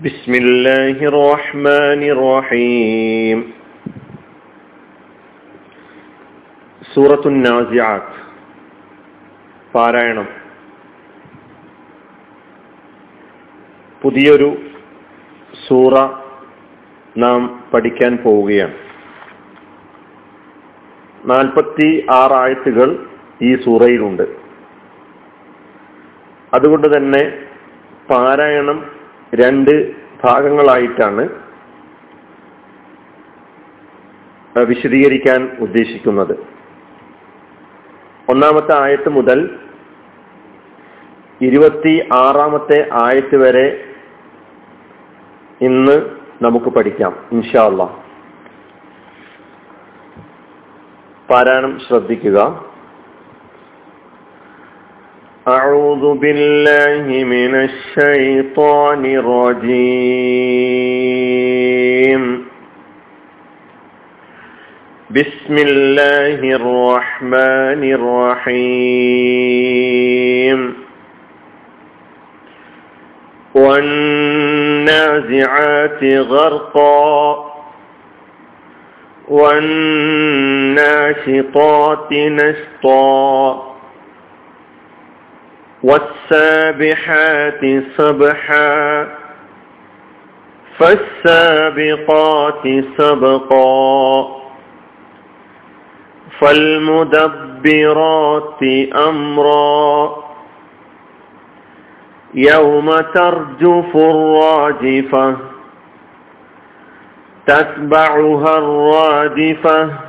بسم الله الرحمن الرحيم സൂറത്തു നാസിയാത്ത് പാരായണം പുതിയൊരു സൂറ നാം പഠിക്കാൻ പോവുകയാണ് നാൽപ്പത്തി ആറായത്തുകൾ ഈ സൂറയിലുണ്ട് അതുകൊണ്ട് തന്നെ പാരായണം രണ്ട് ഭാഗങ്ങളായിട്ടാണ് വിശദീകരിക്കാൻ ഉദ്ദേശിക്കുന്നത്. ഒന്നാമത്തെ ആയത്ത് മുതൽ ഇരുപത്തി ആറാമത്തെ ആയത്ത് വരെ ഇന്ന് നമുക്ക് പഠിക്കാം ഇൻഷാല്ല പാരായണം ശ്രദ്ധിക്കുക. أعوذ بالله من الشيطان الرجيم. بسم الله الرحمن الرحيم. والنازعات غرقا. والناشطات نشطا. والسابحات سبحا فالسابقات سبقا فالمدبرات أمرا يوم ترجف الراجفة تتبعها الرادفة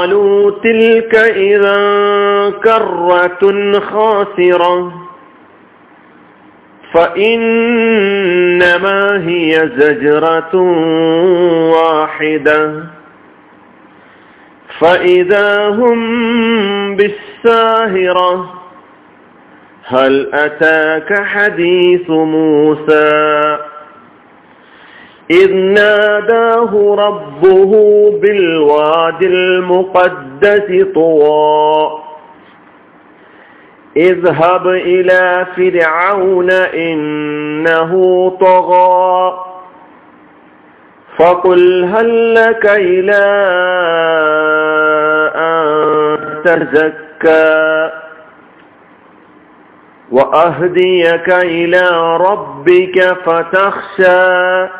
قالوا تلك إذا كرة خاسرة. فإنما هي زجرة واحدة. فإذا هم بالساهرة هل أتاك حديث موسى؟ إذ ناداه ربه بالواد المقدس طوى. اذهب إلى فرعون إنه طغى. فقل هل لك إلى أن تزكى؟ وأهديك إلى ربك فتخشى.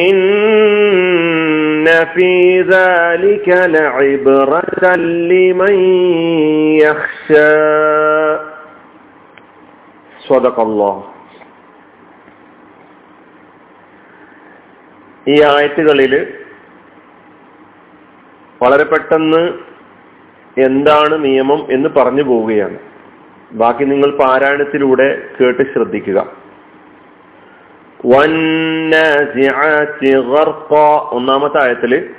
إن في ذلك لعبرة لمن يخشى صدق الله ഈ ആയത്തുകളിൽ വളരെ പെട്ടെന്ന് എന്താണ് നിയമം എന്ന് പറഞ്ഞു പോവുകയാണ് ബാക്കി നിങ്ങൾ പാരായണത്തിലൂടെ കേട്ട് ശ്രദ്ധിക്കുക ഒന്നാമത്തെ ആയത്തിൽ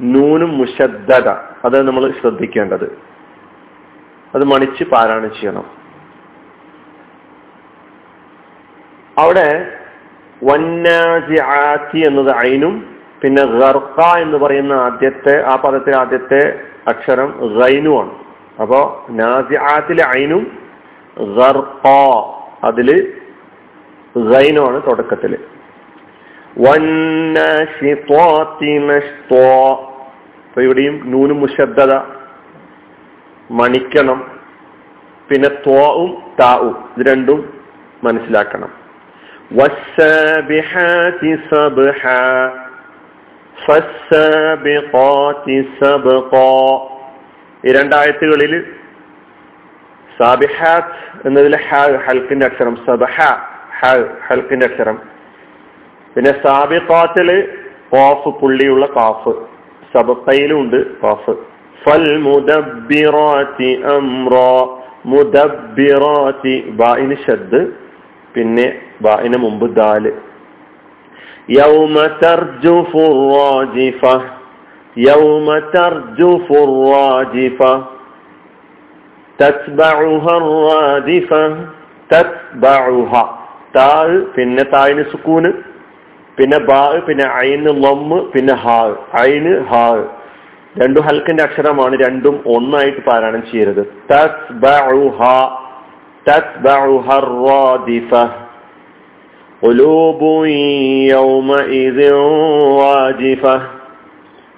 നൂനും മുഷദ്ദത അത് നമ്മൾ ശ്രദ്ധിക്കേണ്ടത്. അത് മണിച്ച് പാരായണം ചെയ്യണം. അവിടെ വന്നാസിആത്തി എന്നത് ഐനും പിന്നെ ഗർക്ക എന്ന് പറയുന്ന ആദ്യത്തെ ആ പദത്തിലെ ആദ്യത്തെ അക്ഷരം ഗൈനുമാണ് അപ്പോ നാസിആത്തിലെ ഐനും ഗർക്ക അതിൽ സൈനുമാണ് തുടക്കത്തിൽ ഇവിടെയും നൂനും മുശബ്ദത. മണിക്കണം. പിന്നെ ത്വാവും താവും. ഇത് രണ്ടും മനസ്സിലാക്കണം. ഈ രണ്ടായത്തുകളിൽ സബിഹാത്ത് എന്നതിലെ ഹൽക്കിന്റെ അക്ഷരം സബഹ. ഹൽക്കിന്റെ അക്ഷരം പിന്നെ സാബിഖാത്തില് കോഫ് പുള്ളിയുള്ള കാഫ് സബക്കയിലും ഉണ്ട് കാഫ് ഫൽ മുദബിറാത്തി അംറ മുദബിറാത്തി ബായിന് ഷദ് പിന്നെ ബായിന് മുമ്പ് ദാല് യൗമ തർജുഫു റാജിഫ യൗമ തർജുഫു റാജിഫ തത്ബഉഹ റാജിഫ തത്ബഉഹ താഴ് പിന്നെ താഴിന് സുക്കൂന് പിന്നെ ബാ പിന്നെ ഐന് ലൊമ്മ് പിന്നെ ഹാ ഐന് ഹാ രണ്ടും ഹൽക്കിന്റെ അക്ഷരമാണ് രണ്ടും ഒന്നായിട്ട് പാരായണം ചെയ്യരുത്.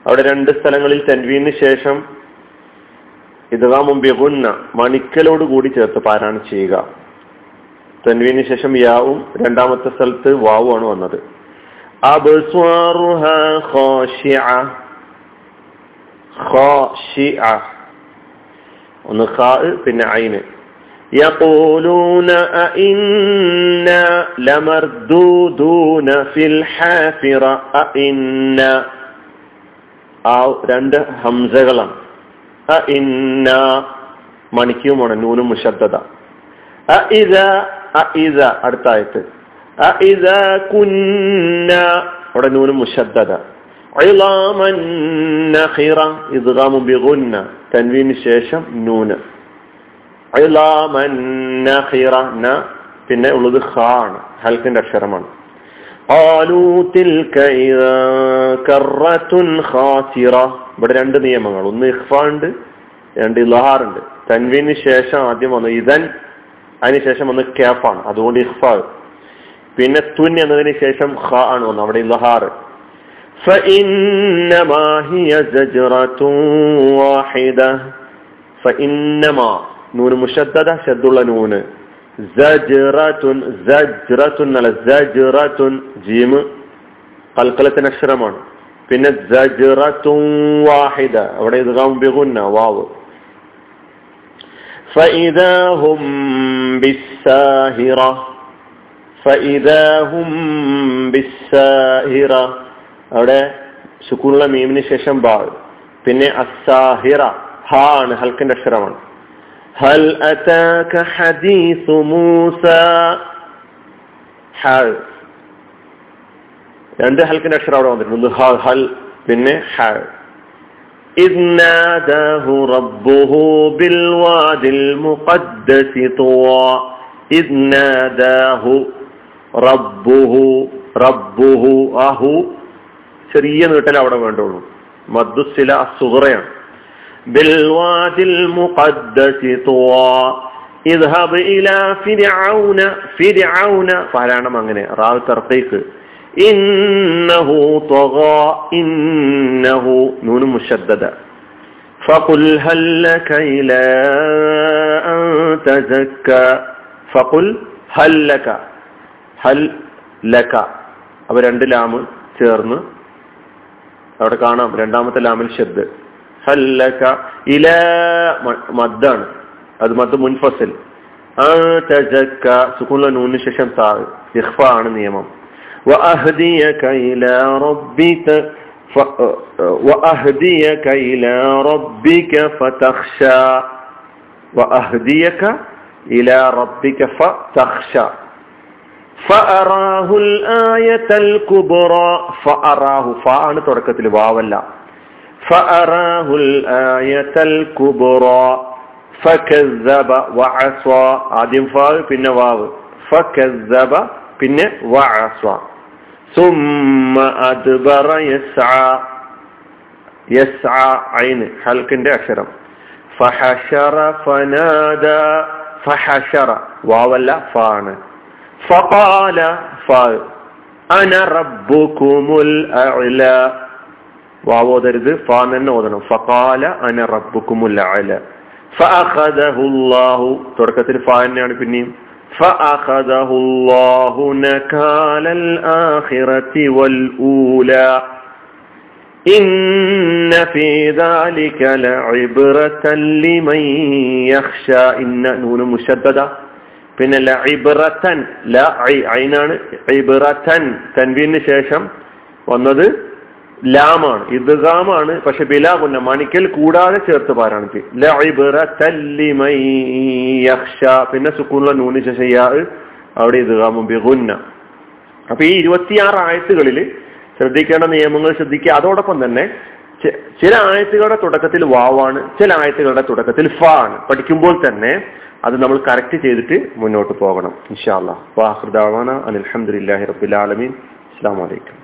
അവിടെ രണ്ട് സ്ഥലങ്ങളിൽ തെൻവീന് ശേഷം ഇതാ മുമ്പ് മണിക്കലോട് കൂടി ചേർത്ത് പാരായണം ചെയ്യുക. തെൻവീന് ശേഷം യാവും രണ്ടാമത്തെ സ്ഥലത്ത് വാവുമാണ് വന്നത് അബ്സ്വാറുഹ ഖാശിഅ ഖാശിഅ ഒന്ന് ഖാ പിന്നെ ഐന് يقولون أئنا لمردودون في الحافرة أئنا ആ രണ്ട് ഹംസകളാണ് അ ഇന്ന മണിക്കുമാണ് നൂനും മുഷദ്ദത അ ഇത അ ഇത അടുത്ത ആയത്ത്. അ ഇത കുന്ന അവിടെ നൂനും ബിഗുന്ന. തൻവീന് ശേഷം നൂന്. പിന്നെ ഉള്ളത് ഖ ആണ് ഹൽക്കിന്റെ അക്ഷരമാണ്. ഇവിടെ രണ്ട് നിയമങ്ങൾ. ഒന്ന് ഇഖ്ഫ ഉണ്ട് രണ്ട് ഇലഹാർ ഉണ്ട്. തൻവീന് ശേഷം ആദ്യം വന്നു. ഇതൻ അതിനുശേഷം ഒന്ന് ആണ് അതുകൊണ്ട് ഇഹ്ഫാവ് പിന്നെ തുൻ എന്നതിന് ശേഷം ഖ ആണ് വന്നത് അവിടെ ഇലഹാർ നൂന് മുഷദ്ദ ശദ്ദുള്ള നൂന്. ജീമ് കൽക്കലത്തിന് അക്ഷരമാണ്. പിന്നെ വാഹിദ. അവിടെ ഇതുകാം ബിഗുന്ന വാവ്. فإذا هم بالساهرة فإذا هم بالساهرة അവിടെ സുക്കൂനുള്ള മീമിന് ശേഷം ബാ പിന്നെ അസാഹിറ ഹ ആണ് ഹൽക്കിന്റെ അക്ഷരമാണ് ഹൽ അതാക ഹദീസു മൂസ ഹൽ രണ്ട് ഹൽക്കിന്റെ അക്ഷരം അവിടെ വന്നിട്ടുണ്ട് ഹ ഹൽ പിന്നെ ഹൽ إذ ناداه ربه بالواد المقدس طوى إذ ناداه ربه ربه أهو ചെറിയ നീട്ടൽ അവിടെ വേണ്ടുള്ളൂ മദ്ദുസില സുഹറയാണ് ബിൽവാദിൽ മുഖദ്ദസി തുവാ ഇദ്ഹബ് ഇലാ ഫിർഔന ഫിർഔന പാരായണം അങ്ങനെ റാവ് തർക്കീക്ക് ഇന്നഹു ഇന്നഹു ഫഖുൽ ഫഖുൽ അവ രണ്ട് ലാമ് ചേർന്ന് അവിടെ കാണാം. രണ്ടാമത്തെ ലാമിൽ ഷദ്ദ് ഹല്ലക ഇല ഇലാ മദ്ദാണ്. അത് മദ് മുൻഫസിൽ. സുഖുള്ള നൂനിന് ശേഷം താ ഇഹ്ഫ ആണ് നിയമം. وأهديك إلى ربك ف... وأهديك إلى ربك فتخشى وأهديك إلى ربك فتخشى ഫഅറാഹുൽ ആയത്തൽ കുബ്റ ഫഅറാഹു ഫ ആണ് തുടക്കത്തിൽ വാവല്ല ഫഅറാഹുൽ ആയത്തൽ കുബ്റ ഫകസ്സബ വഅസ ആദ്യം ഫാ പിന്നെ വാവ് ഫകസ്സബ പിന്നെ വഅസ ഹൽക്കിന്റെ അക്ഷരം. ഫഹഷറ ഫനാദ ഫഹഷറ. വാവല്ല ഫാണ്. ഫപാല ഫാ. അന റബ്ബുകുമുൽ അഅല. വാവ് ഓതരുത് ഫാൻ തന്നെ ഓതണം. ഫകാല അന റബ്ബുകുമുൽ അഅല. ഫഅഖദഹു തുടക്കത്തിൽ ഫാൻ തന്നെയാണ് പിന്നെയും. فأخذه الله نكال الآخرة والأولى إن في ذلك لعبرة لمن يخشى إن نون مشددة പിന്നെ ലഇബ്റത്തൻ ല ഐനാണ് ഇബ്റത്തൻ തൻവീന് ശേഷം വന്നത് ലാമാണ് ഇദ്ഗാമാണ് പക്ഷെ ബിലാ ബിലാകുന്ന മണിക്കൽ കൂടാതെ ചേർത്ത് പാരാണ് പിന്നെ സുക്കൂണുള്ള നൂന് ശശയ്യാ അവിടെ ഇദ്ഗാമും ബിഗുന്ന. അപ്പൊ ഈ ഇരുപത്തിയാറ് ആയത്തുകളിൽ ശ്രദ്ധിക്കേണ്ട നിയമങ്ങൾ ശ്രദ്ധിക്കുക. അതോടൊപ്പം തന്നെ ചില ആയത്തുകളുടെ തുടക്കത്തിൽ വാവാണ് ചില ആയത്തുകളുടെ തുടക്കത്തിൽ ഫ ആണ് പഠിക്കുമ്പോൾ തന്നെ അത് നമ്മൾ കറക്റ്റ് ചെയ്തിട്ട് മുന്നോട്ട് പോകണം. ഇൻഷാ അല്ലാ വാഹൃദാവാന റബുലാലമീൻ അസ്സാം വലൈക്കും